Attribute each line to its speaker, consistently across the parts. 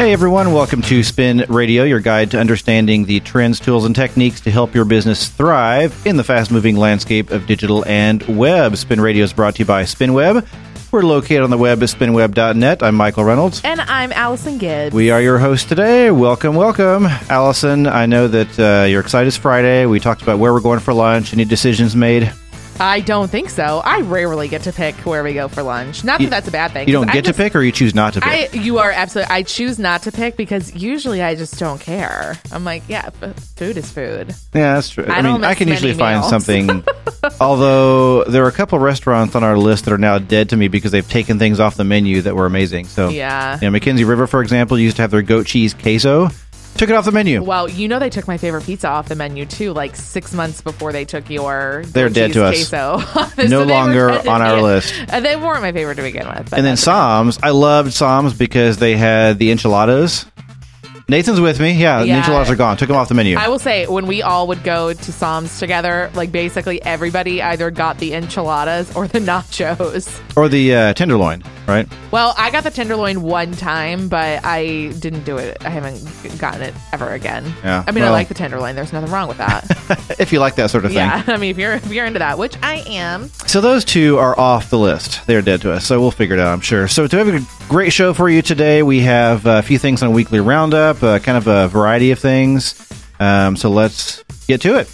Speaker 1: Hey everyone, welcome to Spin Radio, your guide to understanding the trends, tools, and techniques to help your business thrive in the fast moving landscape of digital and web. Spin Radio is brought to you by SpinWeb. We're located on the web at spinweb.net. I'm Michael Reynolds.
Speaker 2: And I'm Allison Gibbs.
Speaker 1: We are your hosts today. Welcome, welcome. Allison, I know that uh, you're excited it's Friday. We talked about where we're going for lunch. Any decisions made?
Speaker 2: I don't think so. I rarely get to pick where we go for lunch. Not that
Speaker 1: You-
Speaker 2: that's a bad thing.
Speaker 1: You don't get
Speaker 2: just-
Speaker 1: to pick or you choose not to
Speaker 2: I,
Speaker 1: pick?
Speaker 2: you are absolutely. I choose not to pick because usually I just don't care. I'm like, yeah, food is food.
Speaker 1: yeah, that's true. I,
Speaker 2: I
Speaker 1: mean, I can usually
Speaker 2: many
Speaker 1: find something. although there are a couple restaurants on our list that are now dead to me because they've taken things off the menu that were amazing. So,
Speaker 2: Yeah.
Speaker 1: you know, Mackenzie River, for example, used to have their goat cheese queso. Took it off the menu.
Speaker 2: Well, you know they took my favorite pizza off the menu too, like six months before they took your.
Speaker 1: They're dead
Speaker 2: cheese
Speaker 1: to us.
Speaker 2: Queso.
Speaker 1: No
Speaker 2: So they
Speaker 1: longer on our list.
Speaker 2: Uh, they weren't my favorite to begin with. but
Speaker 1: and then
Speaker 2: that's.
Speaker 1: Psalms. I loved Psalms because they had the enchiladas. Nathan's with me. Yeah, the
Speaker 2: Yeah.
Speaker 1: enchiladas are gone. Took them off the menu.
Speaker 2: I will say when we all would go to Psalms together, like basically everybody either got the enchiladas or the nachos.
Speaker 1: or the uh, tenderloin, right?
Speaker 2: Well, I got the tenderloin one time, but I didn't do it. I haven't gotten it ever again.
Speaker 1: Yeah,
Speaker 2: I mean, I like the tenderloin. There's nothing wrong with that.
Speaker 1: if you like that sort of thing.
Speaker 2: yeah, I mean, if you're if you're into that, which I am.
Speaker 1: So those two are off the list. They're dead to us. So we'll figure it out, I'm sure. So to have a great show for you today, we have a few things on a weekly roundup, uh, kind of a variety of things. Um, so let's get to it.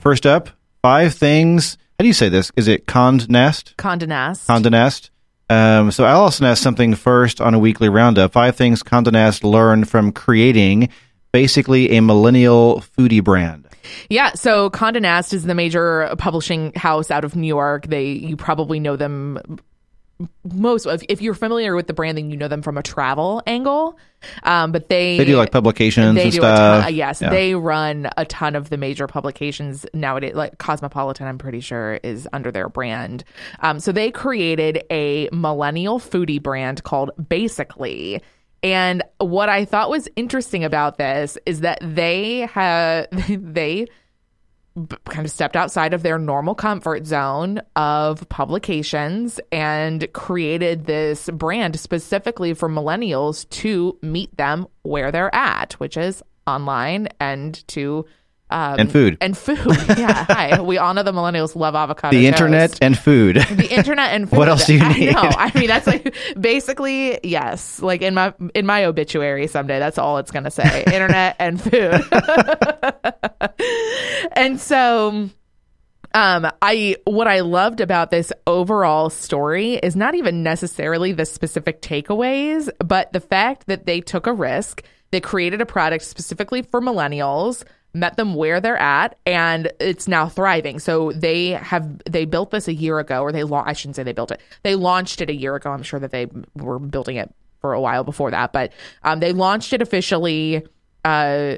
Speaker 1: First up, five things. How do you say this? Is it Condé Nast?
Speaker 2: Condé Nast.
Speaker 1: Condé Nast. Um, so Allison has something first on a weekly roundup. Five things Condé Nast learned from creating basically a millennial foodie brand.
Speaker 2: Yeah, so Condé Nast is the major publishing house out of New York. They you probably know them most if, if you're familiar with the brand, then you know them from a travel angle. Um, but they
Speaker 1: They do like publications
Speaker 2: they
Speaker 1: and
Speaker 2: do
Speaker 1: stuff.
Speaker 2: a ton. Yes,
Speaker 1: Yeah.
Speaker 2: they run a ton of the major publications nowadays. Like Cosmopolitan, I'm pretty sure is under their brand. Um, so they created a millennial foodie brand called Basically. And what I thought was interesting about this is that they have they kind of stepped outside of their normal comfort zone of publications and created this brand specifically for millennials to meet them where they're at, which is online and to um,
Speaker 1: And food.
Speaker 2: and food. Yeah, hi. We all know the millennials love avocado.
Speaker 1: the
Speaker 2: toast.
Speaker 1: internet and food.
Speaker 2: the internet and food.
Speaker 1: What else do you need?
Speaker 2: know. I mean, that's like basically yes. Like in my in my obituary someday, that's all it's gonna say: internet and food. and so, um, I what I loved about this overall story is not even necessarily the specific takeaways, but the fact that they took a risk. They created a product specifically for millennials met them where they're at and it's now thriving. So they have they built this a year ago or they lau- i shouldn't say they built it. They launched it a year ago. I'm sure that they were building it for a while before that but um, they launched it officially uh,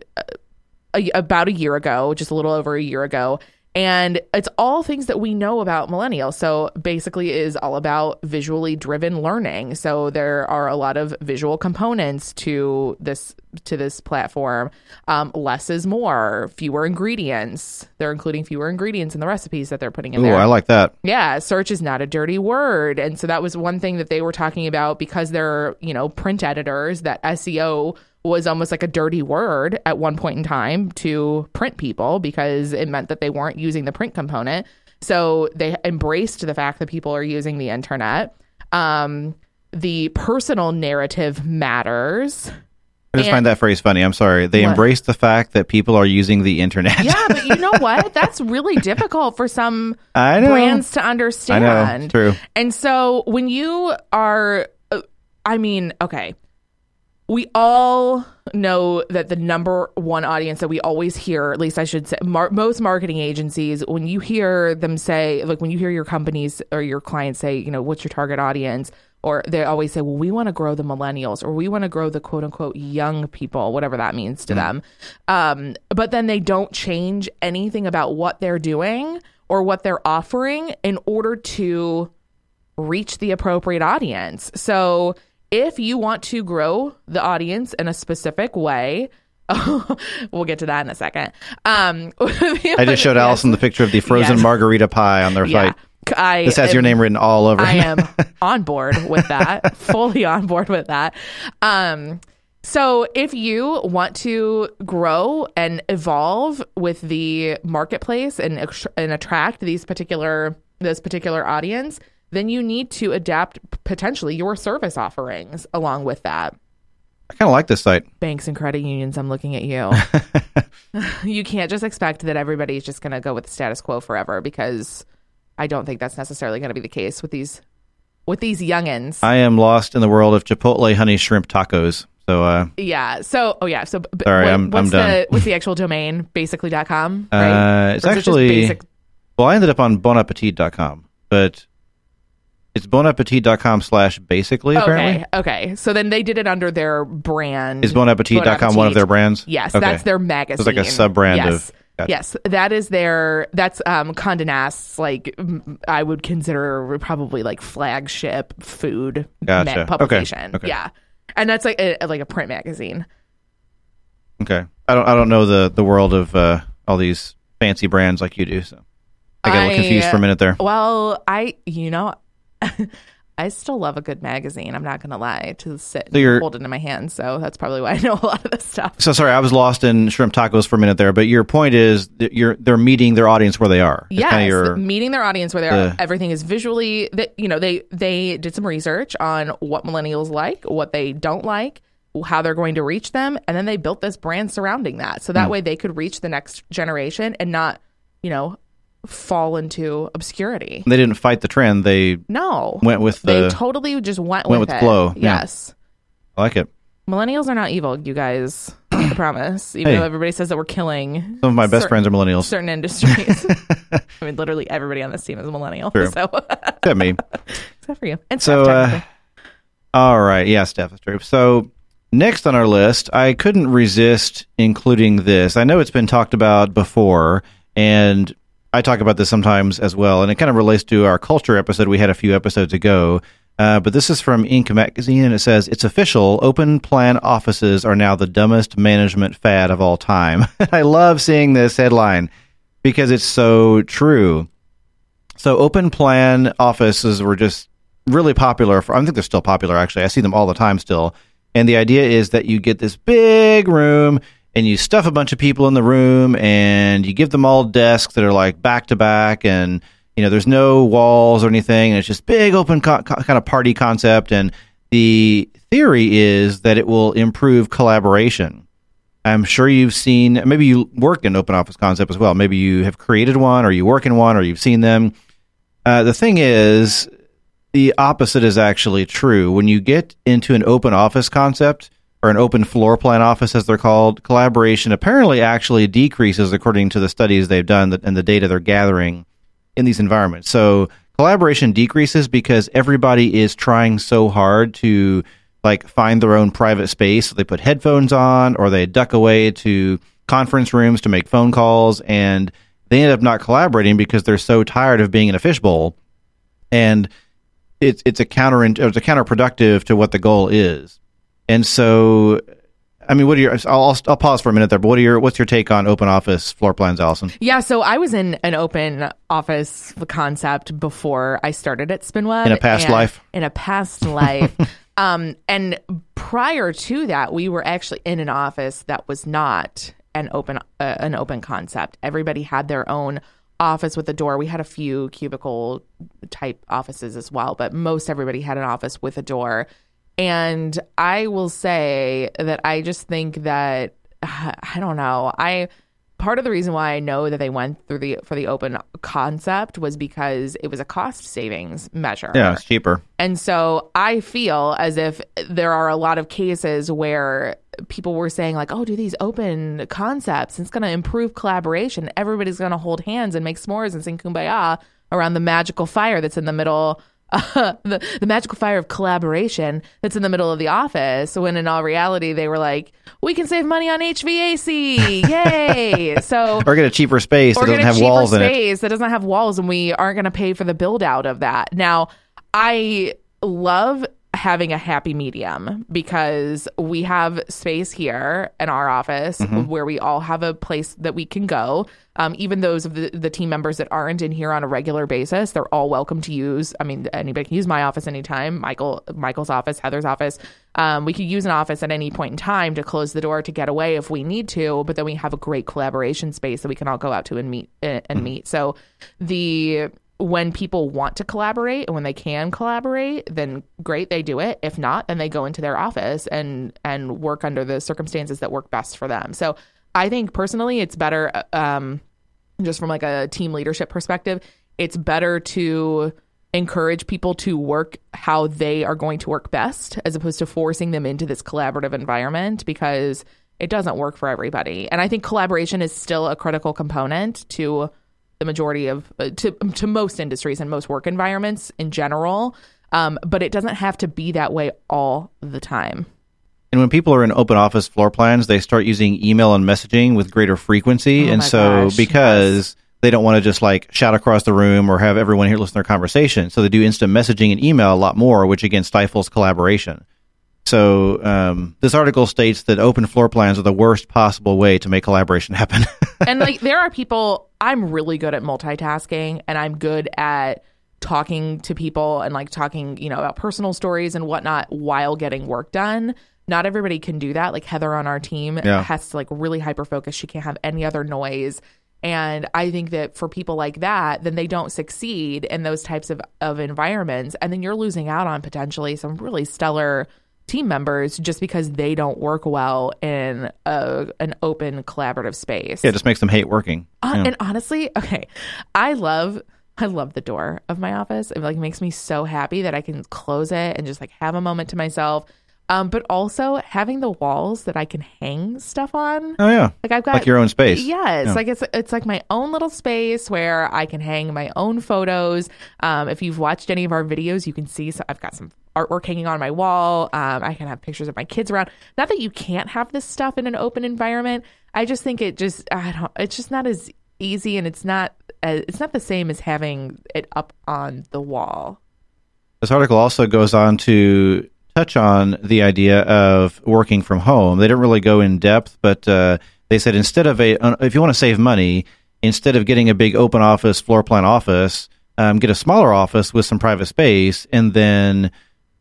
Speaker 2: a, about a year ago, just a little over a year ago. And it's all things that we know about millennials. So basically it is all about visually driven learning. So there are a lot of visual components to this to this platform. Um, less is more, fewer ingredients. They're including fewer ingredients in the recipes that they're putting in
Speaker 1: Ooh,
Speaker 2: there.
Speaker 1: I like that.
Speaker 2: Yeah, search is not a dirty word. And so that was one thing that they were talking about because they're, you know, print editors, that SEO was almost like a dirty word at one point in time to print people because it meant that they weren't using the print component. So they embraced the fact that people are using the internet. Um, the personal narrative matters.
Speaker 1: I just
Speaker 2: And-
Speaker 1: find that phrase funny. I'm sorry. They
Speaker 2: What?
Speaker 1: embrace the fact that people are using the internet.
Speaker 2: Yeah, but you know what? That's really difficult for some
Speaker 1: I know.
Speaker 2: brands to
Speaker 1: I
Speaker 2: understand.
Speaker 1: know. It's true.
Speaker 2: And so when you are, uh, I mean, okay, we all know that the number one audience that we always hear, at least I should say, mar- most marketing agencies, when you hear them say, like when you hear your companies or your clients say, you know, what's your target audience? Or they always say, well, we want to grow the millennials or we want to grow the quote unquote young people, whatever that means to them. Um, but then they don't change anything about what they're doing or what they're offering in order to reach the appropriate audience. So if you want to grow the audience in a specific way, we'll get to that in a second. Um,
Speaker 1: I just showed Allison the picture of the frozen
Speaker 2: Yes.
Speaker 1: margarita pie on their
Speaker 2: Yeah.
Speaker 1: site.
Speaker 2: I
Speaker 1: This has your name written all over
Speaker 2: I am on board with that, fully on board with that. Um, So, if you want to grow and evolve with the marketplace and and attract these particular this particular audience, then you need to adapt potentially your service offerings along with that.
Speaker 1: I kind of like this site.
Speaker 2: Banks and credit unions, I'm looking at you. you can't just expect that everybody's just going to go with the status quo forever because I don't think that's necessarily going to be the case with these with these youngins.
Speaker 1: I am lost in the world of Chipotle honey shrimp tacos. So uh,
Speaker 2: yeah. So oh yeah. So b-
Speaker 1: Sorry,
Speaker 2: what-
Speaker 1: I'm-
Speaker 2: what's
Speaker 1: I'm
Speaker 2: the
Speaker 1: done.
Speaker 2: what's the actual domain? Basically.com. Right?
Speaker 1: uh, it's
Speaker 2: is it
Speaker 1: actually
Speaker 2: basic?
Speaker 1: well, I ended up on bonappetit.com, but it's bonappetit.com slash basically apparently.
Speaker 2: Okay. Okay. So then they did it under their brand.
Speaker 1: Is bonappetit.com
Speaker 2: Bon
Speaker 1: one of their brands?
Speaker 2: Yes,
Speaker 1: Okay.
Speaker 2: that's their magazine.
Speaker 1: It's like a sub-brand
Speaker 2: yes.
Speaker 1: of- gotcha.
Speaker 2: Yes, that is their. That's um, Condé Nast's. Like I would consider probably like flagship food
Speaker 1: Gotcha. Okay,
Speaker 2: publication.
Speaker 1: okay.
Speaker 2: Yeah, and that's like a, like a print magazine.
Speaker 1: Okay. I don't I don't know the the world of uh, all these fancy brands like you do, so I got a little
Speaker 2: I-
Speaker 1: confused for a minute there.
Speaker 2: Well, I you know. I still love a good magazine. I'm not going to lie to sit
Speaker 1: So you're-
Speaker 2: and hold it in my hand. So that's probably why I know a lot of this stuff.
Speaker 1: So sorry, I was lost in shrimp tacos for a minute there, but your point is that you're they're meeting their audience where they are. It's
Speaker 2: Yes,
Speaker 1: kinda your-
Speaker 2: meeting their audience where they are.
Speaker 1: the-
Speaker 2: Everything is visually. That you know, they they did some research on what millennials like, what they don't like, how they're going to reach them, and then they built this brand surrounding that, so that
Speaker 1: Hmm.
Speaker 2: way they could reach the next generation and not, you know, fall into obscurity.
Speaker 1: they didn't fight the trend. They
Speaker 2: No,
Speaker 1: went with
Speaker 2: they totally just went,
Speaker 1: went
Speaker 2: with,
Speaker 1: with
Speaker 2: it.
Speaker 1: flow, yeah.
Speaker 2: Yes.
Speaker 1: I like it.
Speaker 2: Millennials are not evil, you guys. I promise. Even
Speaker 1: Hey.
Speaker 2: though everybody says that we're killing
Speaker 1: Some of my best
Speaker 2: cer-
Speaker 1: friends are millennials.
Speaker 2: certain industries. I mean, literally everybody on this team is a millennial.
Speaker 1: True.
Speaker 2: So,
Speaker 1: Except me.
Speaker 2: except for you. And
Speaker 1: So, uh. All right. Yeah, Steph, that's true. So, next on our list, I couldn't resist including this. I know it's been talked about before, and I talk about this sometimes as well, and it kind of relates to our culture episode we had a few episodes ago. Uh, but this is from Inc. magazine, and it says it's official. Open plan offices are now the dumbest management fad of all time. I love seeing this headline because it's so true. So open plan offices were just really popular for I think they're still popular actually. I see them all the time still. And the idea is that you get this big room and you stuff a bunch of people in the room and you give them all desks that are like back to back and you know there's no walls or anything and it's just big open co- co- kind of party concept and the theory is that it will improve collaboration. I'm sure you've seen maybe you work in open office concept as well. Maybe you have created one or you work in one or you've seen them. Uh, the thing is, the opposite is actually true. When you get into an open office concept or an open floor plan office, as they're called, collaboration apparently actually decreases according to the studies they've done and the data they're gathering in these environments. So collaboration decreases because everybody is trying so hard to like find their own private space. They put headphones on or they duck away to conference rooms to make phone calls and they end up not collaborating because they're so tired of being in a fishbowl and it's it's a counter it's a counterproductive to what the goal is. And so I mean, what are your? I'll, I'll pause for a minute there. But what are your? What's your take on open office floor plans, Allison?
Speaker 2: Yeah, so I was in an open office concept before I started at Spinweb.
Speaker 1: In a past life?
Speaker 2: In a past life. um, and prior to that, we were actually in an office that was not an open uh, an open concept. Everybody had their own office with a door. We had a few cubicle type offices as well, but most everybody had an office with a door. And I will say that I just think that I don't know. I part of the reason why I know that they went through the for the open concept was because it was a cost savings measure.
Speaker 1: Yeah, it's cheaper.
Speaker 2: And so I feel as if there are a lot of cases where people were saying like, "Oh, do these open concepts? It's going to improve collaboration. Everybody's going to hold hands and make s'mores and sing kumbaya around the magical fire that's in the middle." Uh, the the magical fire of collaboration that's in the middle of the office. When in all reality, they were like, "We can save money on HVAC, yay!" so
Speaker 1: Or get a cheaper space that doesn't have walls in it.
Speaker 2: space that doesn't have walls, and we aren't going to pay for the build out of that. Now, I love having a happy medium because we have space here in our office where we all have a place that we can go. Um, even those of the, the team members that aren't in here on a regular basis, they're all welcome to use. I mean, anybody can use my office anytime. Michael, Michael's office, Heather's office. Um, we could use an office at any point in time to close the door to get away if we need to. But then we have a great collaboration space that we can all go out to and meet and, and meet. So the when people want to collaborate and when they can collaborate, then great, they do it. If not, then they go into their office and and work under the circumstances that work best for them. So I think personally, it's better, um, just from like a team leadership perspective, it's better to encourage people to work how they are going to work best as opposed to forcing them into this collaborative environment because it doesn't work for everybody. And I think collaboration is still a critical component to the majority of uh, to to most industries and most work environments in general. Um, but it doesn't have to be that way all the time.
Speaker 1: And when people are in open office floor plans, they start using email and messaging with greater frequency.
Speaker 2: Oh
Speaker 1: and so
Speaker 2: gosh,
Speaker 1: because they don't want to just like shout across the room or have everyone here listen to their conversation. So they do instant messaging and email a lot more, which again stifles collaboration. So um, this article states that open floor plans are the worst possible way to make collaboration happen.
Speaker 2: and like there are people I'm really good at multitasking and I'm good at talking to people and like talking, you know, about personal stories and whatnot while getting work done. Not everybody can do that. Like Heather on our team
Speaker 1: Yeah.
Speaker 2: has to like really hyper focus. She can't have any other noise. And I think that for people like that, then they don't succeed in those types of, of environments. And then you're losing out on potentially some really stellar team members just because they don't work well in a, an open collaborative space.
Speaker 1: yeah, it just makes them hate working.
Speaker 2: Uh,
Speaker 1: Yeah.
Speaker 2: And honestly, okay, I love I love the door of my office. It like makes me so happy that I can close it and just like have a moment to myself. Um, but also having the walls that I can hang stuff on.
Speaker 1: Oh yeah,
Speaker 2: Like I've got
Speaker 1: like your own space.
Speaker 2: Yes,
Speaker 1: Yeah.
Speaker 2: like it's it's like my own little space where I can hang my own photos. Um, if you've watched any of our videos, you can see so I've got some artwork hanging on my wall. Um, I can have pictures of my kids around. Not that you can't have this stuff in an open environment. I just think it just I don't. It's just not as easy, and it's not uh, it's not the same as having it up on the wall.
Speaker 1: This article also goes on to touch on the idea of working from home. They didn't really go in depth, but uh, they said instead of a, if you want to save money, instead of getting a big open office floor plan office, um, get a smaller office with some private space, and then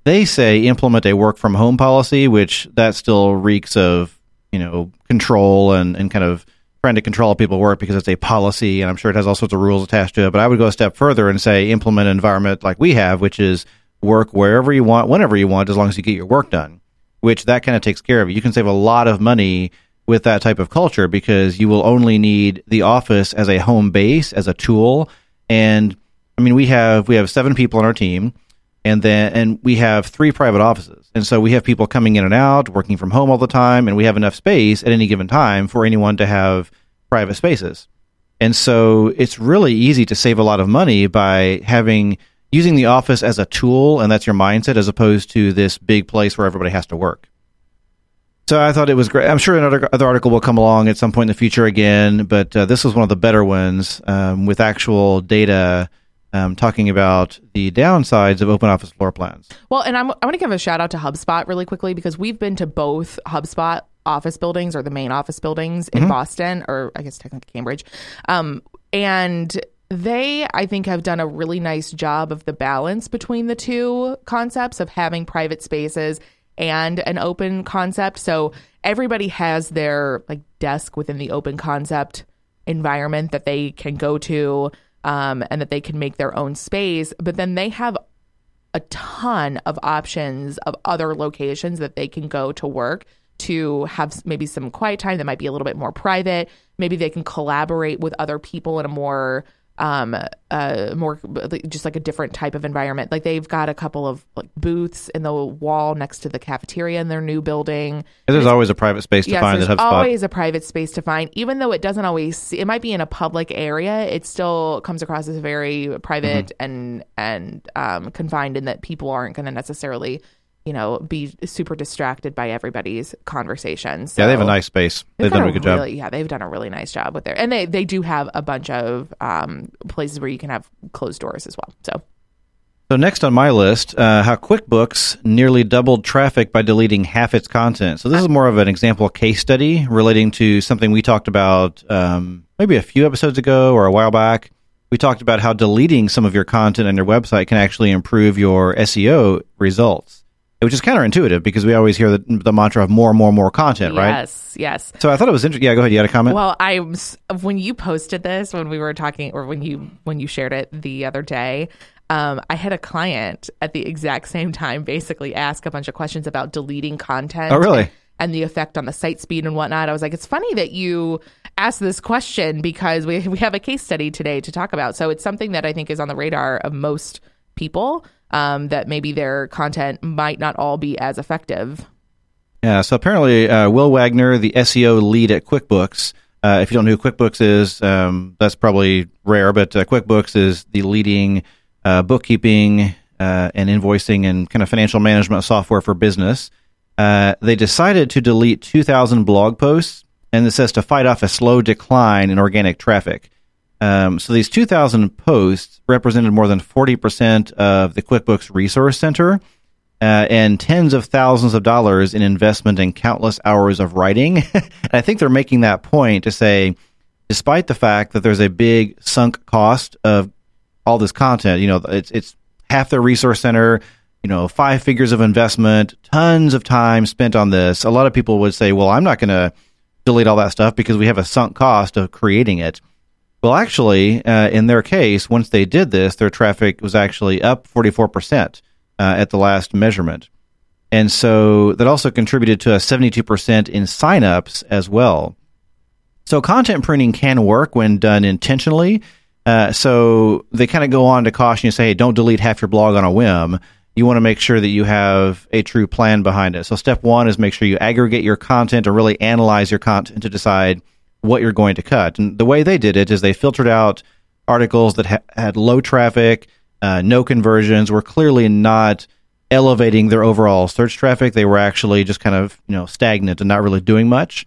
Speaker 1: they say implement a work from home policy, which that still reeks of you know control and and kind of trying to control people work because it's a policy, and I'm sure it has all sorts of rules attached to it. But I would go a step further and say implement an environment like we have, which is work wherever you want, whenever you want, as long as you get your work done. Which that kind of takes care of it. You can save a lot of money with that type of culture because you will only need the office as a home base, as a tool. And I mean, we have we have seven people on our team, and then and we have three private offices, and so we have people coming in and out, working from home all the time, and we have enough space at any given time for anyone to have private spaces. And so it's really easy to save a lot of money by having using the office as a tool, and that's your mindset, as opposed to this big place where everybody has to work. So I thought it was great. I'm sure another other article will come along at some point in the future again, but uh, this was one of the better ones um, with actual data um, talking about the downsides of open office floor plans.
Speaker 2: Well, and I'm, I want to give a shout out to HubSpot really quickly because we've been to both HubSpot office buildings or the main office buildings in Boston, or I guess technically Cambridge. Um, and they, I think, have done a really nice job of the balance between the two concepts of having private spaces and an open concept. So everybody has their like desk within the open concept environment that they can go to um, and that they can make their own space. But then they have a ton of options of other locations that they can go to work to have maybe some quiet time that might be a little bit more private. Maybe they can collaborate with other people in a more um uh more just like a different type of environment like they've got a couple of like booths in the wall next to the cafeteria in their new building
Speaker 1: There's always a private space to
Speaker 2: yes,
Speaker 1: find
Speaker 2: there's always a private space to find, even though it doesn't always. It might be in a public area. It still comes across as very private
Speaker 1: Mm-hmm.
Speaker 2: and and um, confined, in that people aren't going to necessarily, you know, be super distracted by everybody's conversations.
Speaker 1: yeah, they have a nice space.
Speaker 2: they've
Speaker 1: They've done
Speaker 2: done
Speaker 1: a good job.
Speaker 2: Yeah, they've done a really nice job with their, and they they do have a bunch of um, places where you can have closed doors as well. So
Speaker 1: So next on my list, uh, how QuickBooks nearly doubled traffic by deleting half its content. So this is more of an example case study relating to something we talked about um, maybe a few episodes ago or a while back. We talked about how deleting some of your content on your website can actually improve your SEO results, which is counterintuitive because we always hear the, the mantra of more, and more, more content, right?
Speaker 2: Yes, yes.
Speaker 1: So I thought it was interesting. Yeah, go ahead. You had a comment?
Speaker 2: Well, I was when you posted this when we were talking, or when you when you shared it the other day. Um, I had a client at the exact same time basically ask a bunch of questions about deleting content.
Speaker 1: Oh, really?
Speaker 2: And, and the effect on the site speed and whatnot. I was like, it's funny that you asked this question because we we have a case study today to talk about. So it's something that I think is on the radar of most people. Um, that maybe their content might not all be as effective.
Speaker 1: Yeah, so apparently, uh, Will Wagner, the SEO lead at QuickBooks, uh, if you don't know who QuickBooks is, um, that's probably rare, but uh, QuickBooks is the leading uh, bookkeeping uh, and invoicing and kind of financial management software for business. Uh, they decided to delete 2,000 blog posts, and this says to fight off a slow decline in organic traffic. Um, so these 2,000 posts represented more than 40% of the QuickBooks Resource Center. Uh, and tens of thousands of dollars in investment and countless hours of writing. and I think they're making that point to say, despite the fact that there's a big sunk cost of all this content, you know, it's it's half their resource center, you know, five figures of investment, tons of time spent on this. A lot of people would say, well, I'm not going to delete all that stuff because we have a sunk cost of creating it. Well, actually, uh, in their case, once they did this, their traffic was actually up 44% uh, at the last measurement. And so that also contributed to a 72% in signups as well. So content pruning can work when done intentionally. Uh, so they kind of go on to caution you say, hey, don't delete half your blog on a whim. You want to make sure that you have a true plan behind it. So step one is make sure you aggregate your content or really analyze your content to decide what you're going to cut. And the way they did it is they filtered out articles that ha- had low traffic, uh, no conversions, were clearly not elevating their overall search traffic. They were actually just kind of you know stagnant and not really doing much.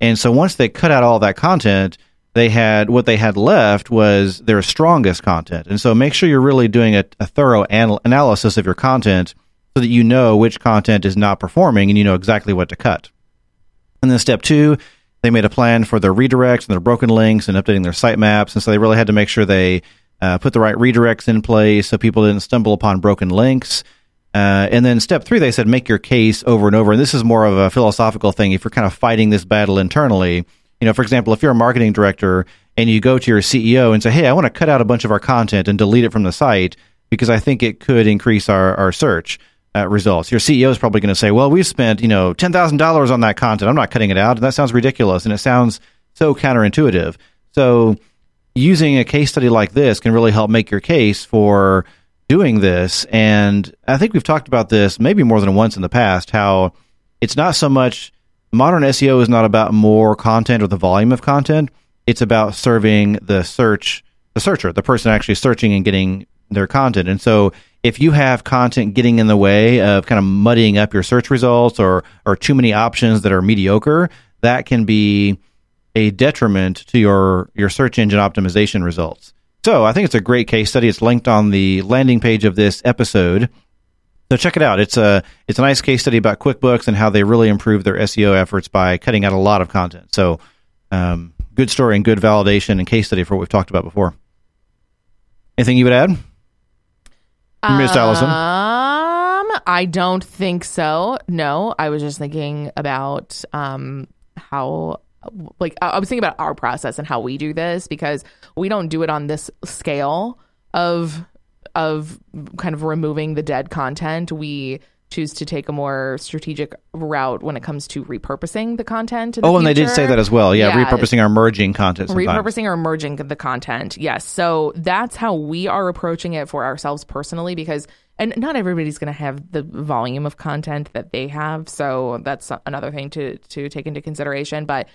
Speaker 1: And so once they cut out all that content, they had what they had left was their strongest content. And so make sure you're really doing a, a thorough anal- analysis of your content so that you know which content is not performing and you know exactly what to cut. And then step two, they made a plan for their redirects and their broken links and updating their sitemaps. And so they really had to make sure they uh, put the right redirects in place so people didn't stumble upon broken links. Uh, and then step three, they said make your case over and over. And this is more of a philosophical thing. If you're kind of fighting this battle internally, you know, for example, if you're a marketing director and you go to your CEO and say, "Hey, I want to cut out a bunch of our content and delete it from the site because I think it could increase our our search." Uh, results. Your CEO is probably going to say, "Well, we've spent you know ten thousand dollars on that content. I'm not cutting it out." And that sounds ridiculous, and it sounds so counterintuitive. So, using a case study like this can really help make your case for doing this. And I think we've talked about this maybe more than once in the past. How it's not so much modern SEO is not about more content or the volume of content. It's about serving the search, the searcher, the person actually searching and getting their content. And so if you have content getting in the way of kind of muddying up your search results or or too many options that are mediocre, that can be a detriment to your your search engine optimization results. So I think it's a great case study. It's linked on the landing page of this episode. So check it out. It's a it's a nice case study about QuickBooks and how they really improved their SEO efforts by cutting out a lot of content. So um, good story and good validation and case study for what we've talked about before. Anything you would add? Miss Allison.
Speaker 2: Um, I don't think so. No, I was just thinking about um how like I I was thinking about our process and how we do this because we don't do it on this scale of of kind of removing the dead content. We choose to take a more strategic route when it comes to repurposing the content. in the
Speaker 1: Oh, and they did say that as well. Yeah,
Speaker 2: Yeah.
Speaker 1: repurposing our merging content. Sometimes.
Speaker 2: repurposing or merging the content yes so that's how we are approaching it for ourselves personally because and not everybody's going to have the volume of content that they have so that's another thing to to take into consideration but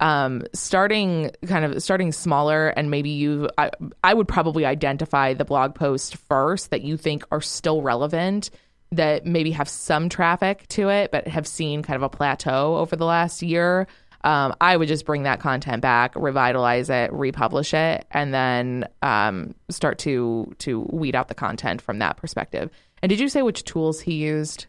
Speaker 2: um starting kind of starting smaller and maybe you I, I would probably identify the blog post first that you think are still relevant that maybe have some traffic to it but have seen kind of a plateau over the last year um, I would just bring that content back, revitalize it, republish it, and then um, start to to weed out the content from that perspective. And did you say which tools he used?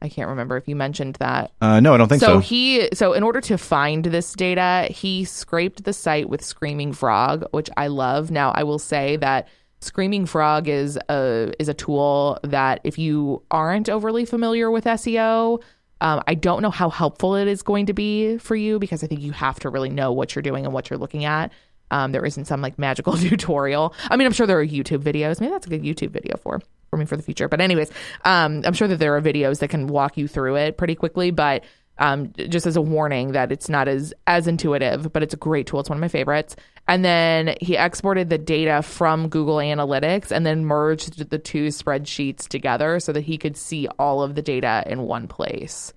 Speaker 2: I can't remember if you mentioned that.
Speaker 1: Uh, no, I don't think so.
Speaker 2: So he so in order to find this data, he scraped the site with Screaming Frog, which I love. Now I will say that Screaming Frog is a is a tool that if you aren't overly familiar with SEO, um, I don't know how helpful it is going to be for you because I think you have to really know what you're doing and what you're looking at. Um, there isn't some like magical tutorial. I mean, I'm sure there are YouTube videos. Maybe that's a good YouTube video for for me for the future. But anyways, um, I'm sure that there are videos that can walk you through it pretty quickly. But um, just as a warning that it's not as as intuitive, but it's a great tool. It's one of my favorites. And then he exported the data from Google Analytics and then merged the two spreadsheets together so that he could see all of the data in one place.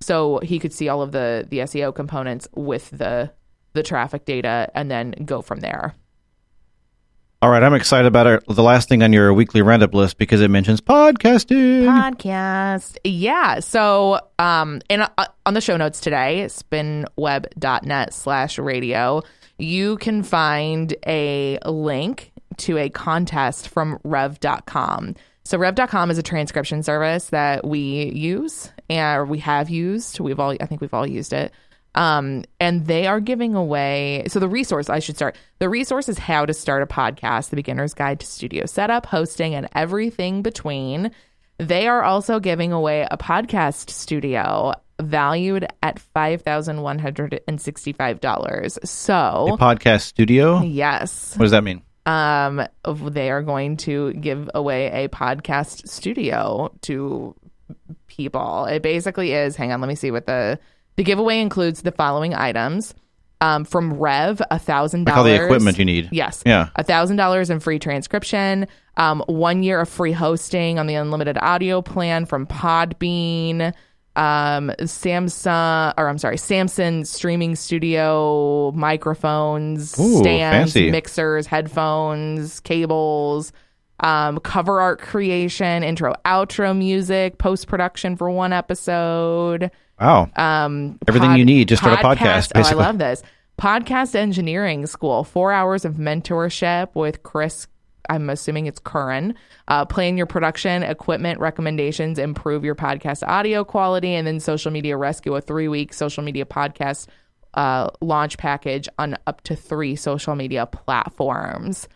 Speaker 2: So he could see all of the the SEO components with the the traffic data and then go from there.
Speaker 1: All right, I'm excited about our, the last thing on your weekly roundup list because it mentions podcasting.
Speaker 2: Podcast. Yeah. So, um, and uh, on the show notes today, spinweb.net slash radio, you can find a link to a contest from rev.com. So rev.com is a transcription service that we use and we have used. We've all, I think we've all used it. Um, and they are giving away. So the resource I should start. The resource is how to start a podcast, the beginner's guide to studio setup, hosting, and everything between. They are also giving away a podcast studio valued at five thousand one hundred and sixty-five dollars. So
Speaker 1: A podcast studio?
Speaker 2: yes,
Speaker 1: What does that mean?
Speaker 2: um, they are going to give away a podcast studio to people. It basically is. Hang on, let me see what the the giveaway includes. The following items um, from Rev, a thousand
Speaker 1: Like all
Speaker 2: dollars.
Speaker 1: the equipment you need.
Speaker 2: Yes.
Speaker 1: Yeah.
Speaker 2: A thousand dollars in free transcription, um, one year of free hosting on the unlimited audio plan from Podbean, um, Samsung, or I'm sorry, Samson streaming studio microphones,
Speaker 1: Ooh,
Speaker 2: stands,
Speaker 1: fancy.
Speaker 2: mixers, headphones, cables. Um, cover art creation, intro, outro music, post production for one episode
Speaker 1: Wow.
Speaker 2: um,
Speaker 1: Everything you need to start a podcast,
Speaker 2: Oh, I love this podcast engineering school. Four hours of mentorship with Chris. I'm assuming it's Curran. Uh, plan your production, equipment recommendations, improve your podcast audio quality, and then social media rescue. A three week social media podcast uh, launch package on up to three social media platforms.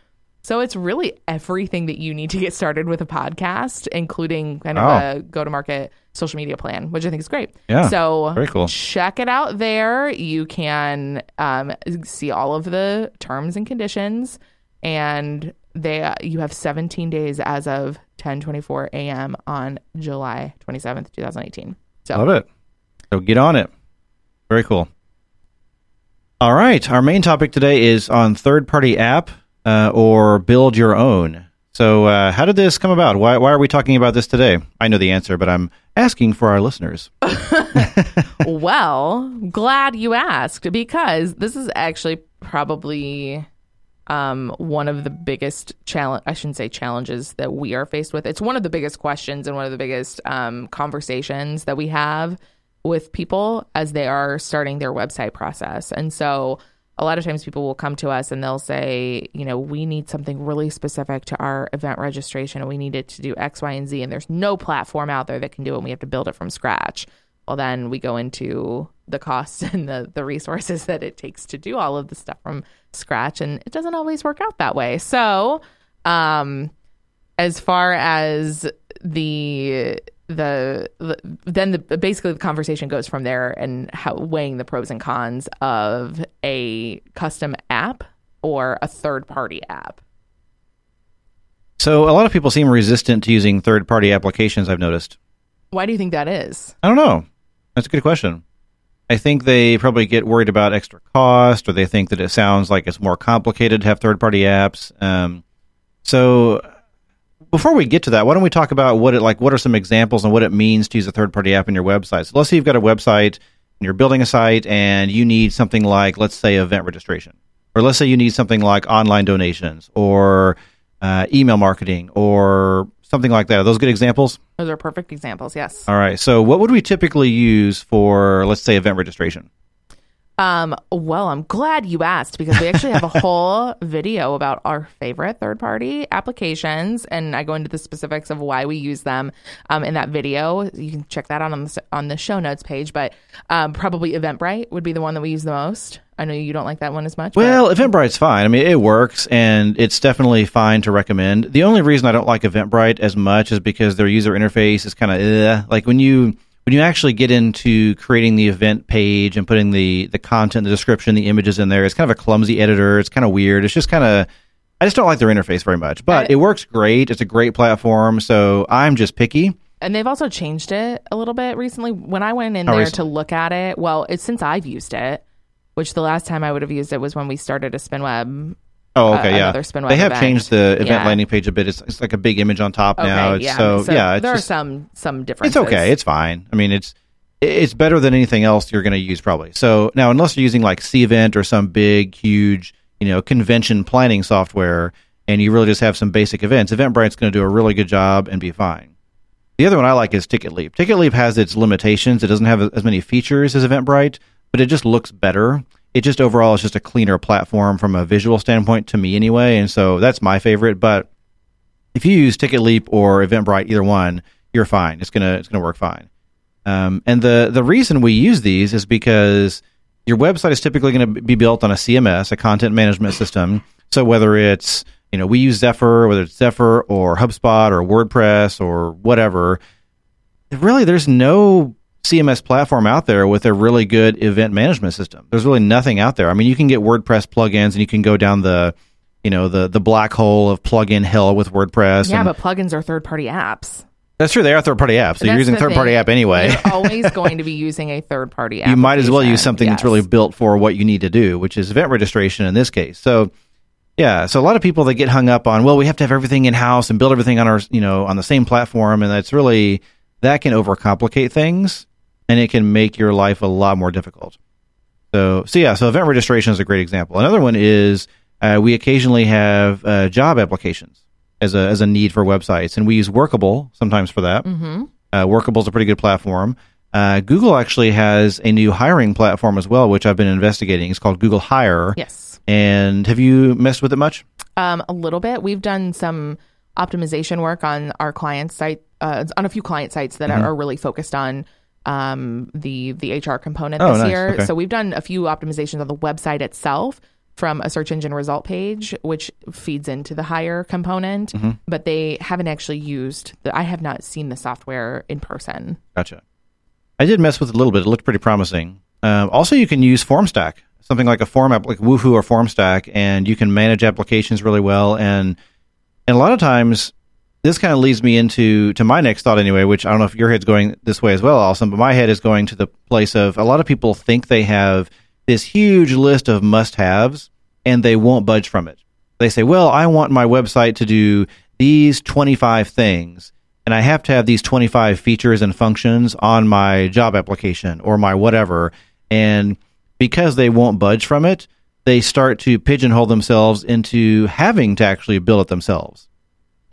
Speaker 2: So it's really everything that you need to get started with a podcast, including kind of
Speaker 1: Oh.
Speaker 2: a go to market social media plan, which I think is great.
Speaker 1: Yeah,
Speaker 2: So
Speaker 1: very cool.
Speaker 2: check it out there. You can um, see all of the terms and conditions, and they you have 17 days as of 10:24 a.m. on July 27th, 2018. So
Speaker 1: Love it. So get on it. Very cool. All right. Our main topic today is on third party app uh, or build your own. So, uh, how did this come about? Why, why are we talking about this today? I know the answer, but I'm asking for our listeners.
Speaker 2: well, glad you asked because this is actually probably um, one of the biggest challenge. I shouldn't say challenges that we are faced with. It's one of the biggest questions and one of the biggest um, conversations that we have with people as they are starting their website process. And so, a lot of times people will come to us and they'll say, you know, we need something really specific to our event registration and we need it to do X, Y, and Z. And there's no platform out there that can do it. And we have to build it from scratch. Well, then we go into the costs and the, the resources that it takes to do all of the stuff from scratch. And it doesn't always work out that way. So, um, as far as the the, the then the basically the conversation goes from there and how weighing the pros and cons of a custom app or a third party app.
Speaker 1: So, a lot of people seem resistant to using third party applications, I've noticed.
Speaker 2: Why do you think that is?
Speaker 1: I don't know. That's a good question. I think they probably get worried about extra cost, or they think that it sounds like it's more complicated to have third party apps. Um, so, before we get to that, why don't we talk about what it like? What are some examples and what it means to use a third party app in your website? So, let's say you've got a website and you're building a site, and you need something like, let's say, event registration, or let's say you need something like online donations, or uh, email marketing, or something like that. Are those good examples?
Speaker 2: Those are perfect examples. Yes.
Speaker 1: All right. So, what would we typically use for, let's say, event registration?
Speaker 2: Um, well, I'm glad you asked because we actually have a whole video about our favorite third party applications, and I go into the specifics of why we use them um, in that video. You can check that out on the, on the show notes page, but um, probably Eventbrite would be the one that we use the most. I know you don't like that one as much. but-
Speaker 1: Well, Eventbrite's fine. I mean, it works and it's definitely fine to recommend. The only reason I don't like Eventbrite as much is because their user interface is kind of eh. like when you when you actually get into creating the event page and putting the the content, the description, the images in there, it's kind of a clumsy editor. It's kind of weird. It's just kind of I just don't like their interface very much. But it works great. It's a great platform. So I'm just picky.
Speaker 2: And they've also changed it a little bit recently. When I went in
Speaker 1: How
Speaker 2: there
Speaker 1: recently?
Speaker 2: to look at it, well, it's since I've used it, which the last time I would have used it was when we started a SpinWeb.
Speaker 1: Oh,
Speaker 2: uh,
Speaker 1: okay, yeah.
Speaker 2: another Spinweb
Speaker 1: They have
Speaker 2: event.
Speaker 1: changed the event
Speaker 2: Yeah.
Speaker 1: landing page a bit. It's, it's like a big image on top
Speaker 2: Okay,
Speaker 1: now. It's,
Speaker 2: yeah.
Speaker 1: So, yeah, it's
Speaker 2: there
Speaker 1: just,
Speaker 2: are some some differences.
Speaker 1: it's okay. It's fine. I mean, it's it's better than anything else you're going to use probably. So now, unless you're using like Cvent or some big, huge, you know, convention planning software, and you really just have some basic events, Eventbrite's going to do a really good job and be fine. The other one I like is TicketLeap. TicketLeap has its limitations. It doesn't have as many features as Eventbrite, but it just looks better. It just overall is just a cleaner platform from a visual standpoint to me anyway, and so that's my favorite. But if you use TicketLeap or Eventbrite, either one, you're fine. It's gonna it's gonna work fine. Um, and the the reason we use these is because your website is typically going to be built on a CMS, a content management system. So whether it's you know we use Zephyr, whether it's Zephyr or HubSpot or WordPress or whatever, really there's no CMS platform out there with a really good event management system. There's really nothing out there. I mean, you can get WordPress plugins and you can go down the you know the the black hole of plugin hell with WordPress.
Speaker 2: Yeah,
Speaker 1: and
Speaker 2: but plugins are third party apps.
Speaker 1: that's true. They are third party apps. So you're using third party app anyway.
Speaker 2: You're always going to be using a third party app.
Speaker 1: you might as well use something that's really built for what you need to do, which is event registration in this case. So, yeah, so a lot of people that get hung up on, well, we have to have everything in house and build everything on our, you know, on the same platform, and that's really that can overcomplicate things, and it can make your life a lot more difficult. So, so yeah, so event registration is a great example. Another one is uh, we occasionally have uh, job applications as a as a need for websites, and we use Workable sometimes for that.
Speaker 2: hmm
Speaker 1: Uh, Workable is a pretty good platform. Uh, Google actually has a new hiring platform as well, which I've been investigating. It's called Google Hire.
Speaker 2: Yes.
Speaker 1: And have you messed with it much?
Speaker 2: Um, a little bit. We've done some optimization work on our client site, uh, on a few client sites
Speaker 1: Mm-hmm.
Speaker 2: that are, are really focused on um, the the HR component
Speaker 1: Oh,
Speaker 2: this
Speaker 1: nice.
Speaker 2: year.
Speaker 1: Okay.
Speaker 2: So we've done a few optimizations on the website itself from a search engine result page, which feeds into the hire component.
Speaker 1: Mm-hmm.
Speaker 2: But they haven't actually used. The, I have not seen the software in person.
Speaker 1: Gotcha. I did mess with it a little bit. It looked pretty promising. Um, also, you can use FormStack, something like a form app, like Wufoo or FormStack, and you can manage applications really well. And and a lot of times, this kind of leads me into to my next thought anyway, which I don't know if your head's going this way as well, Allison, but my head is going to the place of a lot of people think they have this huge list of must-haves, and they won't budge from it. They say, "Well, I want my website to do these 25 things." and I have to have these 25 features and functions on my job application or my whatever. And because they won't budge from it, they start to pigeonhole themselves into having to actually build it themselves.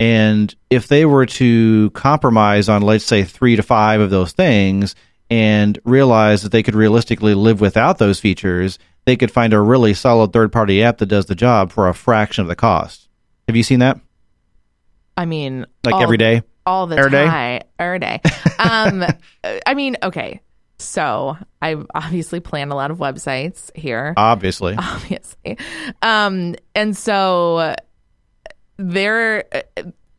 Speaker 1: And if they were to compromise on, let's say, three to five of those things and realize that they could realistically live without those features, they could find a really solid third party app that does the job for a fraction of the cost. Have you seen that?
Speaker 2: I mean,
Speaker 1: Like
Speaker 2: all-
Speaker 1: every day?
Speaker 2: all the
Speaker 1: Every day?
Speaker 2: time, every day. Um, I mean, okay. So I obviously plan a lot of websites here,
Speaker 1: Obviously.
Speaker 2: obviously, um, and so there.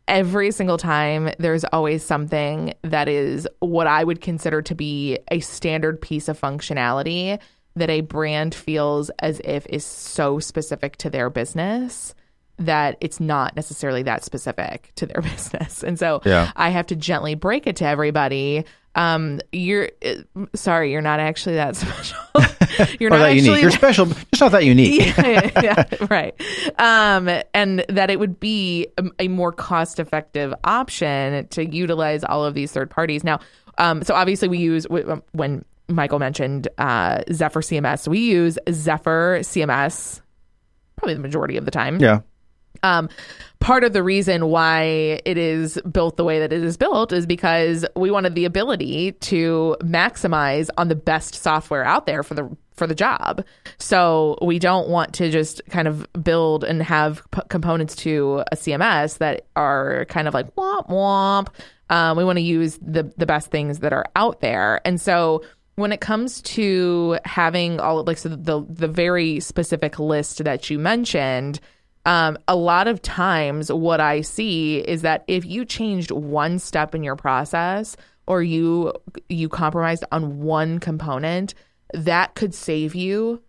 Speaker 2: Every single time, there's always something that is what I would consider to be a standard piece of functionality that a brand feels as if is so specific to their business that it's not necessarily that specific to their business. And so
Speaker 1: Yeah.
Speaker 2: I have to gently break it to everybody. Um, you're uh, sorry, you're not actually that special. you're not
Speaker 1: that
Speaker 2: actually
Speaker 1: unique. You're special, but just not that unique.
Speaker 2: yeah, yeah, right. Um, and that it would be a, a more cost effective option to utilize all of these third parties. Now, um, so obviously we use um, when Michael mentioned uh, Zephyr CMS, we use Zephyr CMS probably the majority of the time.
Speaker 1: Yeah.
Speaker 2: Um, part of the reason why it is built the way that it is built is because we wanted the ability to maximize on the best software out there for the for the job. So we don't want to just kind of build and have p- components to a CMS that are kind of like womp womp. Um, we want to use the the best things that are out there, and so when it comes to having all like so the the very specific list that you mentioned. Um, a lot of times, what I see is that if you changed one step in your process, or you you compromised on one component, that could save you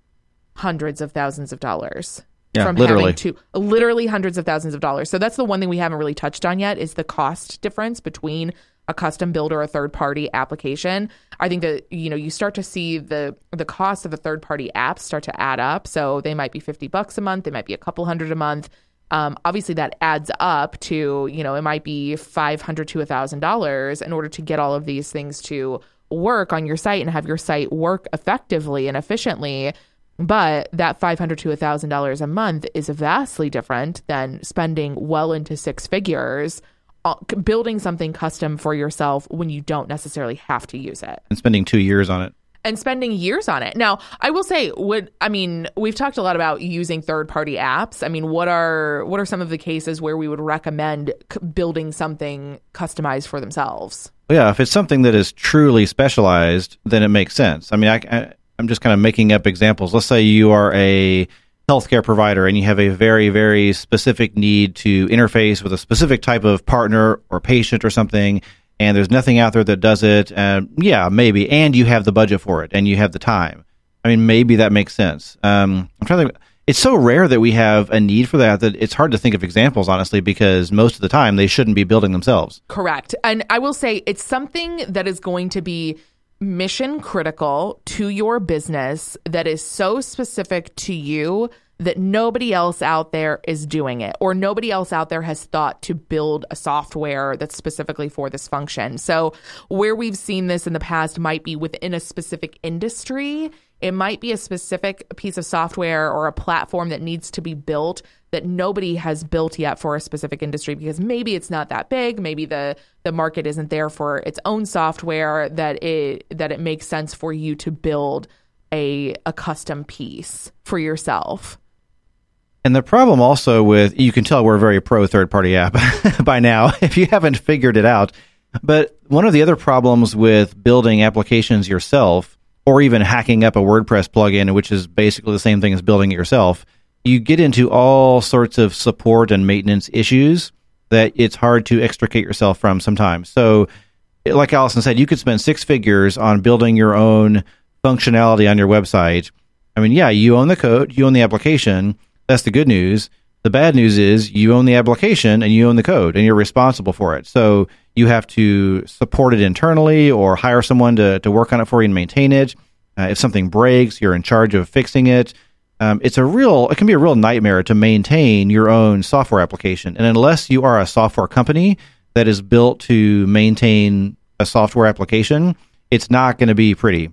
Speaker 2: hundreds of thousands of dollars
Speaker 1: Yeah,
Speaker 2: from
Speaker 1: literally.
Speaker 2: having to literally hundreds of thousands of dollars. So that's the one thing we haven't really touched on yet is the cost difference between a custom build or a third party application. I think that you know you start to see the the cost of a third party app start to add up. So they might be fifty bucks a month, they might be a couple hundred a month. Um, obviously, that adds up to you know it might be five hundred to a thousand dollars in order to get all of these things to work on your site and have your site work effectively and efficiently. But that five hundred to a thousand dollars a month is vastly different than spending well into six figures Uh, building something custom for yourself when you don't necessarily have to use it
Speaker 1: And spending two years on it.
Speaker 2: and spending years on it. Now, I will say, would I mean, we've talked a lot about using third-party apps. I mean, what are what are some of the cases where we would recommend c- building something customized for themselves?
Speaker 1: Yeah, if it's something that is truly specialized, then it makes sense. I mean, I, I, I'm just kind of making up examples. Let's say you are a healthcare provider and you have a very, very specific need to interface with a specific type of partner or patient or something, and there's nothing out there that does it. And yeah, maybe. And you have the budget for it and you have the time. I mean, maybe that makes sense. Um, I'm trying to think. It's so rare that we have a need for that that it's hard to think of examples, honestly, because most of the time they shouldn't be building themselves.
Speaker 2: Correct. And I will say it's something that is going to be mission critical to your business that is so specific to you that nobody else out there is doing it or nobody else out there has thought to build a software that's specifically for this function. So where we've seen this in the past might be within a specific industry. It might be a specific piece of software or a platform that needs to be built that nobody has built yet for a specific industry because maybe it's not that big, maybe the the market isn't there for its own software that it that it makes sense for you to build a a custom piece for yourself.
Speaker 1: And the problem also with you can tell we're a very pro third party app by now if you haven't figured it out. But one of the other problems with building applications yourself or even hacking up a WordPress plugin, which is basically the same thing as building it yourself, you get into all sorts of support and maintenance issues that it's hard to extricate yourself from sometimes. So, like Allison said, you could spend six figures on building your own functionality on your website. I mean, yeah, you own the code, you own the application. That's the good news. The bad news is you own the application and you own the code and you're responsible for it. So you have to support it internally or hire someone to, to work on it for you and maintain it. Uh, if something breaks, you're in charge of fixing it. Um, it's a real, it can be a real nightmare to maintain your own software application. And unless you are a software company that is built to maintain a software application, it's not going to be pretty.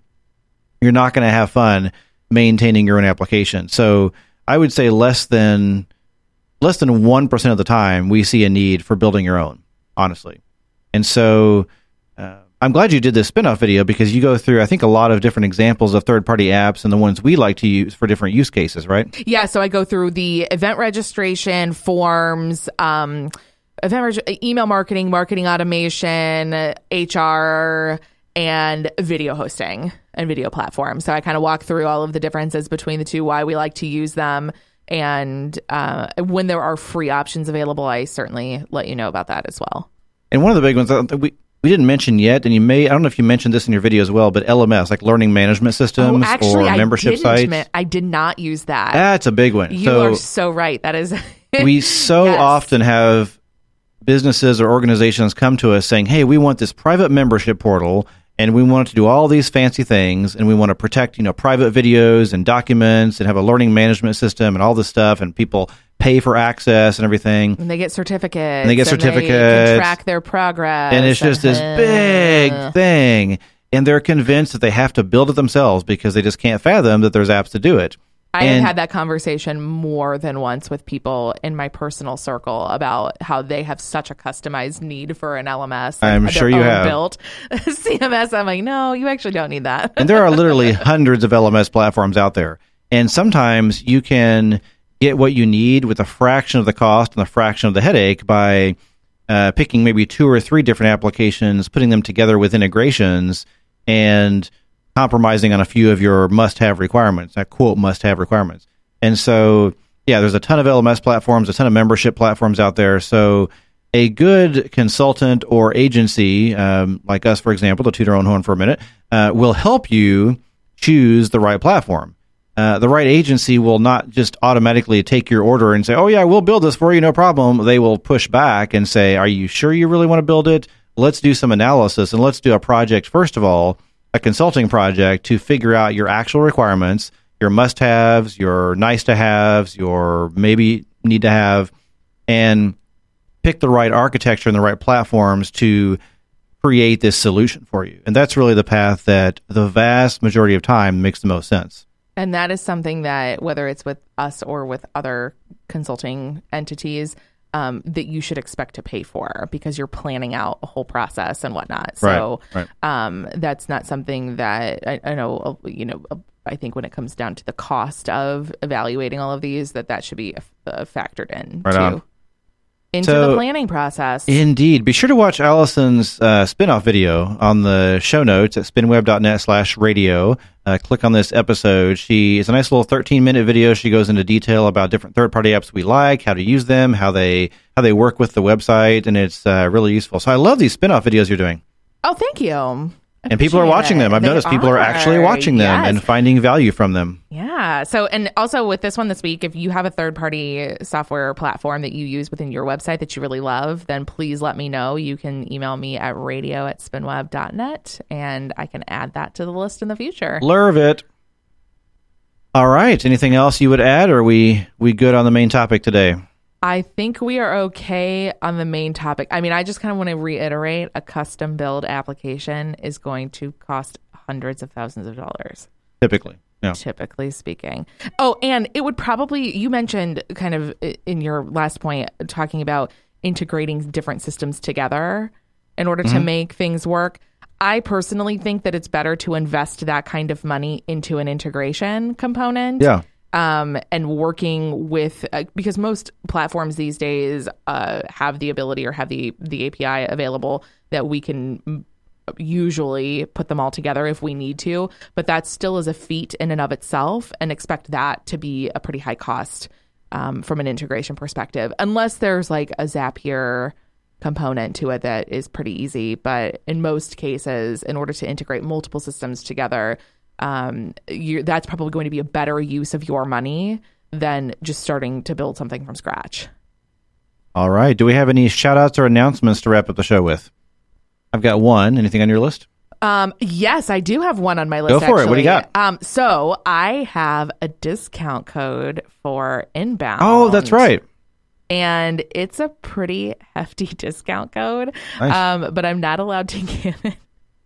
Speaker 1: You're not going to have fun maintaining your own application. So I would say less than less than one percent of the time we see a need for building your own, honestly. And so I'm glad you did this spin-off video because you go through I think a lot of different examples of third-party apps and the ones we like to use for different use cases, right?
Speaker 2: Yeah, so I go through the event registration forms, um, event reg- email marketing, marketing automation, HR, and video hosting and video platform. So I kind of walk through all of the differences between the two, why we like to use them, and uh, when there are free options available, I certainly let you know about that as well.
Speaker 1: And one of the big ones that we we didn't mention yet, and you may I don't know if you mentioned this in your video as well, but LMS like learning management systems
Speaker 2: Oh, actually,
Speaker 1: or membership
Speaker 2: I didn't
Speaker 1: sites.
Speaker 2: ma- I did not use that.
Speaker 1: That's a big one.
Speaker 2: you
Speaker 1: so
Speaker 2: are so right. That is.
Speaker 1: we so
Speaker 2: Yes.
Speaker 1: often have businesses or organizations come to us saying, "Hey, we want this private membership portal and we want to do all these fancy things and we want to protect, you know, private videos and documents and have a learning management system and all this stuff and people pay for access and everything."
Speaker 2: And they get certificates.
Speaker 1: And they get certificates.
Speaker 2: track their progress.
Speaker 1: And it's just this big thing and they're convinced that they have to build it themselves because they just can't fathom that there's apps to do it.
Speaker 2: I
Speaker 1: And-
Speaker 2: have had that conversation more than once with people in my personal circle about how they have such a customized need for an LMS.
Speaker 1: I'm sure you have.
Speaker 2: built CMS. I'm like, no, you actually don't need that.
Speaker 1: and there are literally hundreds of LMS platforms out there. And sometimes you can get what you need with a fraction of the cost and a fraction of the headache by uh, picking maybe two or three different applications, putting them together with integrations, and compromising on a few of your must-have requirements. That quote must-have requirements. And so, yeah, there's a ton of LMS platforms, a ton of membership platforms out there. So a good consultant or agency, um, like us, for example, to toot our own horn for a minute, uh, will help you choose the right platform. Uh, the right agency will not just automatically take your order and say, "Oh yeah, we'll build this for you, no problem." They will push back and say, "Are you sure you really want to build it? Let's do some analysis and let's do a project first of all, a consulting project to figure out your actual requirements, your must-haves, your nice-to-haves, your maybe need to have, and pick the right architecture and the right platforms to create this solution for you. And that's really the path that the vast majority of time makes the most sense.
Speaker 2: And that is something that, whether it's with us or with other consulting entities, um, that you should expect to pay for because you're planning out a whole process and whatnot. So
Speaker 1: Right,
Speaker 2: Um, that's not something that I, I know, uh, you know, uh, I think when it comes down to the cost of evaluating all of these, that that should be uh, factored in
Speaker 1: Right
Speaker 2: to,
Speaker 1: on.
Speaker 2: Into
Speaker 1: So-
Speaker 2: the planning process.
Speaker 1: Indeed. Be sure to watch Allison's uh, spin-off video on the show notes at spinweb.net slash radio. Uh, click on this episode. She is a nice little 13-minute video. She goes into detail about different third-party apps we like, how to use them, how they how they work with the website, and it's uh, really useful. So I love these spin-off videos you're doing.
Speaker 2: oh, thank you.
Speaker 1: And people are watching them. I've
Speaker 2: They
Speaker 1: noticed people are actually watching them
Speaker 2: Yes.
Speaker 1: and finding value from them.
Speaker 2: Yeah. So, and also with this one this week, if you have a third party software platform that you use within your website that you really love, then please let me know. You can email me at radio at spinweb.net and I can add that to the list in the future.
Speaker 1: Love it. All right. Anything else you would add, or are we we good on the main topic today?
Speaker 2: I think we are okay on the main topic. I mean, I just kind of want to reiterate a custom build application is going to cost hundreds of thousands of dollars.
Speaker 1: Typically, yeah.
Speaker 2: typically speaking. Oh, and it would probably, you mentioned kind of in your last point, talking about integrating different systems together in order
Speaker 1: Mm-hmm.
Speaker 2: to make things work. I personally think that it's better to invest that kind of money into an integration component.
Speaker 1: Yeah.
Speaker 2: Um, and working with uh, because most platforms these days uh, have the ability or have the the API available that we can mm, usually put them all together if we need to, but that still is a feat in and of itself, and expect that to be a pretty high cost um, from an integration perspective, unless there's like a Zapier component to it that is pretty easy. But in most cases, in order to integrate multiple systems together, um, you that's probably going to be a better use of your money than just starting to build something from scratch.
Speaker 1: All right. Do we have any shout outs or announcements to wrap up the show with? I've got one. Anything on your list?
Speaker 2: Um, yes, I do have one on my list.
Speaker 1: Go for it. What do you got?
Speaker 2: Um, so I have a discount code for inbound.
Speaker 1: Oh, that's right.
Speaker 2: and it's a pretty hefty discount code.
Speaker 1: Nice.
Speaker 2: Um, but I'm not allowed to give it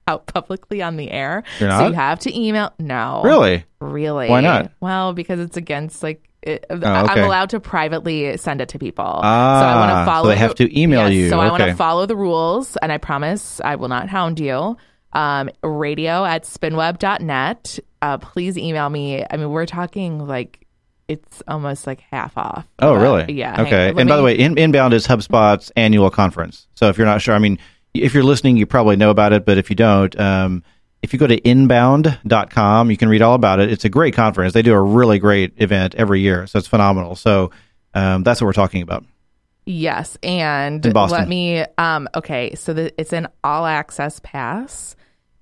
Speaker 2: out publicly on the air.
Speaker 1: You're
Speaker 2: So you have to email. No,
Speaker 1: Really?
Speaker 2: really.
Speaker 1: Why not?
Speaker 2: Well, because it's against like. It, I'm
Speaker 1: Oh,
Speaker 2: allowed to privately send it to people. Ah, so I
Speaker 1: Ah,
Speaker 2: want to
Speaker 1: so
Speaker 2: follow.
Speaker 1: they have to email
Speaker 2: Yes,
Speaker 1: you.
Speaker 2: So I want to follow the rules, and I promise I will not hound you. Um, radio at spinweb.net. Uh, please email me. I mean, we're talking like it's almost like half off.
Speaker 1: Oh, really?
Speaker 2: Yeah.
Speaker 1: Okay. And by the way, in, Inbound is HubSpot's annual conference. So if you're not sure, I mean, if you're listening, you probably know about it. But if you don't, um, if you go to inbound.com, you can read all about it. It's a great conference. They do a really great event every year. So it's phenomenal. So um, that's what we're talking about.
Speaker 2: Yes, and let me. Um, okay, so the, it's an all access pass,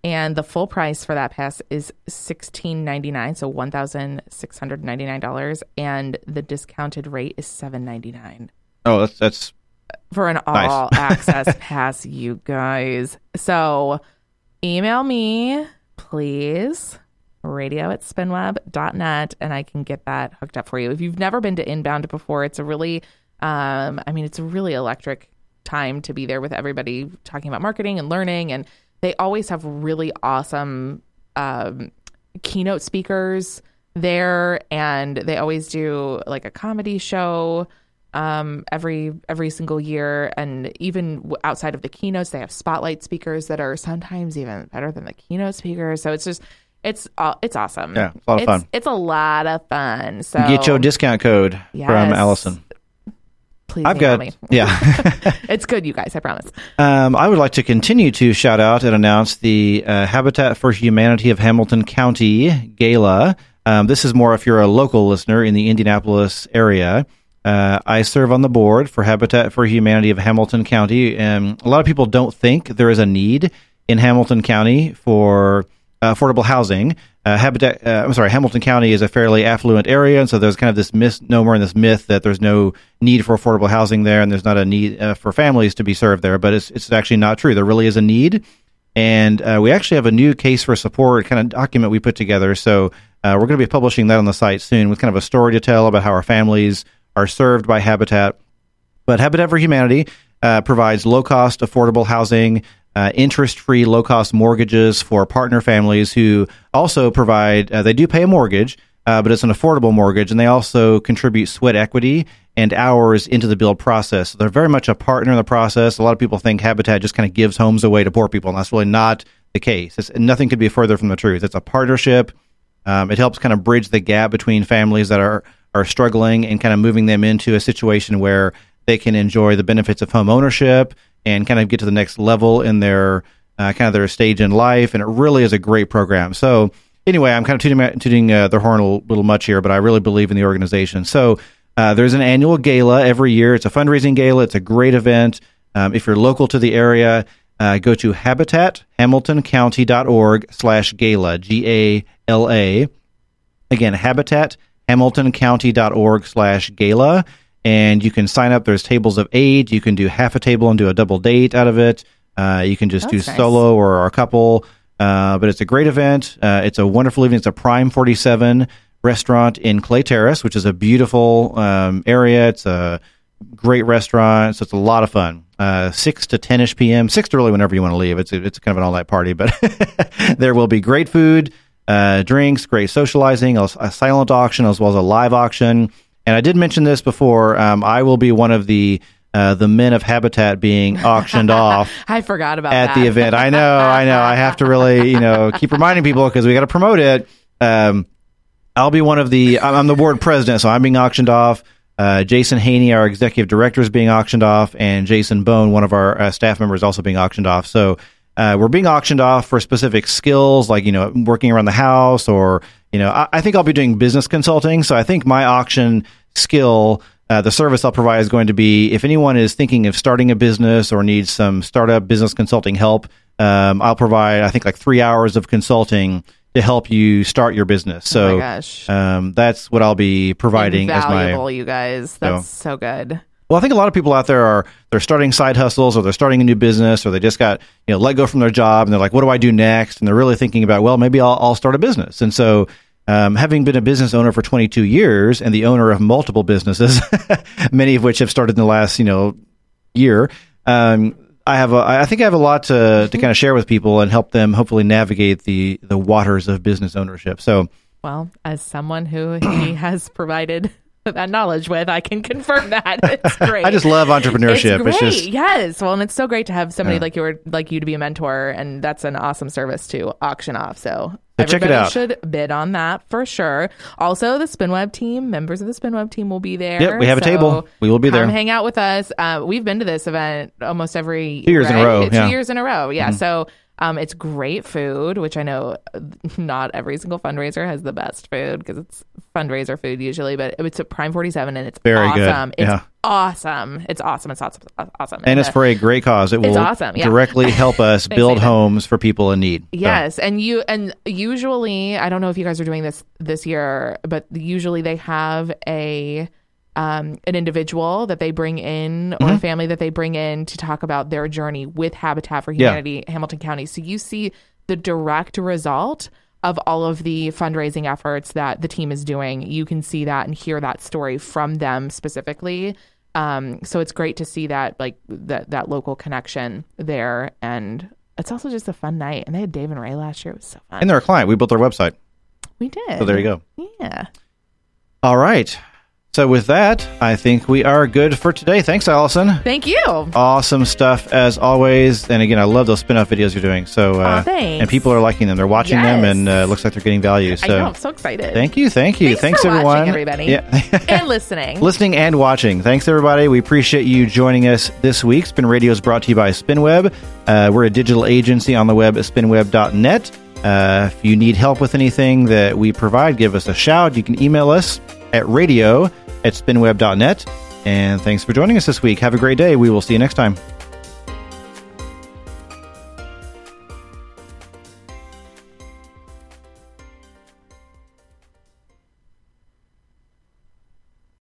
Speaker 2: and the full price for that pass is sixteen ninety nine, so one thousand six hundred ninety nine dollars, and the discounted rate is seven ninety nine.
Speaker 1: Oh, that's, that's
Speaker 2: for an
Speaker 1: Nice.
Speaker 2: all access pass, you guys. So email me, please. Radio at spinweb.net, and I can get that hooked up for you. If you've never been to Inbound before, it's a really, um, I mean, it's a really electric time to be there with everybody talking about marketing and learning. And they always have really awesome um, keynote speakers there, and they always do like a comedy show um, every every single year, and even outside of the keynotes, they have spotlight speakers that are sometimes even better than the keynote speakers. So it's just it's uh, it's awesome.
Speaker 1: Yeah, it's a lot of
Speaker 2: it's,
Speaker 1: fun.
Speaker 2: It's a lot of fun. So
Speaker 1: Get your discount code from Allison.
Speaker 2: please
Speaker 1: I've got
Speaker 2: me.
Speaker 1: yeah.
Speaker 2: It's good, you guys. I promise.
Speaker 1: Um, I would like to continue to shout out and announce the uh, Habitat for Humanity of Hamilton County Gala. Um, this is more if you're a local listener in the Indianapolis area. Uh, I serve on the board for Habitat for Humanity of Hamilton County, and a lot of people don't think there is a need in Hamilton County for affordable housing. Uh, Habitat, uh, I'm sorry, Hamilton County is a fairly affluent area, and so there's kind of this misnomer and this myth that there's no need for affordable housing there, and there's not a need uh, for families to be served there. But it's it's actually not true. There really is a need, and uh, we actually have a new case for support kind of document we put together. So uh, we're going to be publishing that on the site soon with kind of a story to tell about how our families are served by Habitat. But Habitat for Humanity uh, provides low cost, affordable housing, uh, interest free, low cost mortgages for partner families who also provide, uh, they do pay a mortgage, uh, but it's an affordable mortgage, and they also contribute sweat equity and hours into the build process. So they're very much a partner in the process. A lot of people think Habitat just kind of gives homes away to poor people, and that's really not the case. It's, nothing could be further from the truth. It's a partnership. Um, it helps kind of bridge the gap between families that are are struggling and kind of moving them into a situation where they can enjoy the benefits of home ownership and kind of get to the next level in their uh, kind of their stage in life. And it really is a great program. So anyway, I'm kind of tooting uh, the horn a little, little much here, but I really believe in the organization. So uh, there's an annual gala every year. It's a fundraising gala. It's a great event. Um, if you're local to the area, uh, go to habitathamiltoncounty.org slash gala, G-A-L-A. Again, habitat hamiltoncounty.org slash gala. And you can sign up. There's tables of eight. You can do half a table and do a double date out of it. Uh, you can just do
Speaker 2: nice.
Speaker 1: solo or a couple. Uh, but it's a great event. Uh, it's a wonderful evening. It's a prime 47 restaurant in clay terrace which is a beautiful um, area. It's a great restaurant. So it's a lot of fun. Uh, 6 to 10ish p.m 6 to really whenever you want to leave. It's, it's kind of an all-night party but there will be great food uh, drinks, great socializing, a, a silent auction as well as a live auction. And I did mention this before. Um, I will be one of the uh, the men of Habitat being auctioned off
Speaker 2: I forgot about
Speaker 1: at
Speaker 2: that.
Speaker 1: the event. I know, I know. I have to really, you know, keep reminding people because we got to promote it. Um, I'll be one of the. I'm I'm the board president, so I'm being auctioned off. Uh, Jason Haney, our executive director, is being auctioned off, and Jason Bone, one of our uh, staff members, is also being auctioned off. So uh, we're being auctioned off for specific skills, like you know, working around the house, or you know, I, I think I'll be doing business consulting. So I think my auction skill. Uh, the service I'll provide is going to be if anyone is thinking of starting a business or needs some startup business consulting help, um, I'll provide, I think, like three hours of consulting to help you start your business. So
Speaker 2: oh my gosh.
Speaker 1: um, that's what I'll be providing as my.
Speaker 2: You guys. That's so good.
Speaker 1: Well, I think a lot of people out there are they're starting side hustles or they're starting a new business or they just got you know let go from their job and they're like, what do I do next? And they're really thinking about, well, maybe I'll, I'll start a business. And so, um, having been a business owner for 22 years and the owner of multiple businesses, many of which have started in the last you know year, um, I have a, I think I have a lot to to kind of share with people and help them hopefully navigate the the waters of business ownership. So.
Speaker 2: Well, as someone who he has provided that knowledge with, I can confirm that. It's great.
Speaker 1: I just love entrepreneurship.
Speaker 2: It's
Speaker 1: It's,
Speaker 2: great.
Speaker 1: just
Speaker 2: yes. Well, and it's so great to have somebody
Speaker 1: Yeah.
Speaker 2: like you like you to be a mentor, and that's an awesome service to auction off. So.
Speaker 1: So check it
Speaker 2: everybody
Speaker 1: out.
Speaker 2: should bid on that for sure. Also, the Spinweb team, members of the Spinweb team will be there.
Speaker 1: Yep, we have a table. We will be
Speaker 2: come
Speaker 1: there.
Speaker 2: hang out with us. Uh, we've been to this event almost every
Speaker 1: Two years in a row,
Speaker 2: Two
Speaker 1: yeah.
Speaker 2: years in a row. Yeah. So um, it's great food, which I know not every single fundraiser has the best food because it's fundraiser food usually, but it's a Prime 47 and it's
Speaker 1: Very good.
Speaker 2: awesome. It's
Speaker 1: Yeah.
Speaker 2: awesome. It's awesome. It's awesome. Awesome.
Speaker 1: and it's
Speaker 2: uh,
Speaker 1: for a great cause. It will
Speaker 2: awesome, yeah.
Speaker 1: directly help us build homes for people in need. So,
Speaker 2: Yes, and you and usually I don't know if you guys are doing this this year, but usually they have a um, an individual that they bring in or
Speaker 1: Mm-hmm.
Speaker 2: a family that they bring in to talk about their journey with Habitat for
Speaker 1: Yeah.
Speaker 2: Humanity Hamilton County. So you see the direct result of all of the fundraising efforts that the team is doing. You can see that and hear that story from them specifically. Um, so it's great to see that like that that local connection there and it's also just a fun night. And they had Dave and Ray last year. It was so fun.
Speaker 1: And they're a client. We built their website.
Speaker 2: We did.
Speaker 1: So there you go.
Speaker 2: Yeah.
Speaker 1: All right. So with that, I think we are good for today. Thanks, Allison.
Speaker 2: Thank you.
Speaker 1: Awesome stuff as always. And again, I love those spin-off videos you're doing. So uh,
Speaker 2: thanks.
Speaker 1: and people are liking them. They're watching them, and uh, it looks like they're getting value. So
Speaker 2: I know. I'm so excited.
Speaker 1: thank you, thank you,
Speaker 2: Thanks for
Speaker 1: everyone,
Speaker 2: watching, everybody.
Speaker 1: Yeah.
Speaker 2: and listening.
Speaker 1: listening and watching. Thanks, everybody. We appreciate you joining us this week. Spin Radio is brought to you by SpinWeb. Uh, we're a digital agency on the web at spinweb.net. Uh, if you need help with anything that we provide, give us a shout. You can email us at radio at spinweb.net. And thanks for joining us this week. Have a great day. We will see you next time.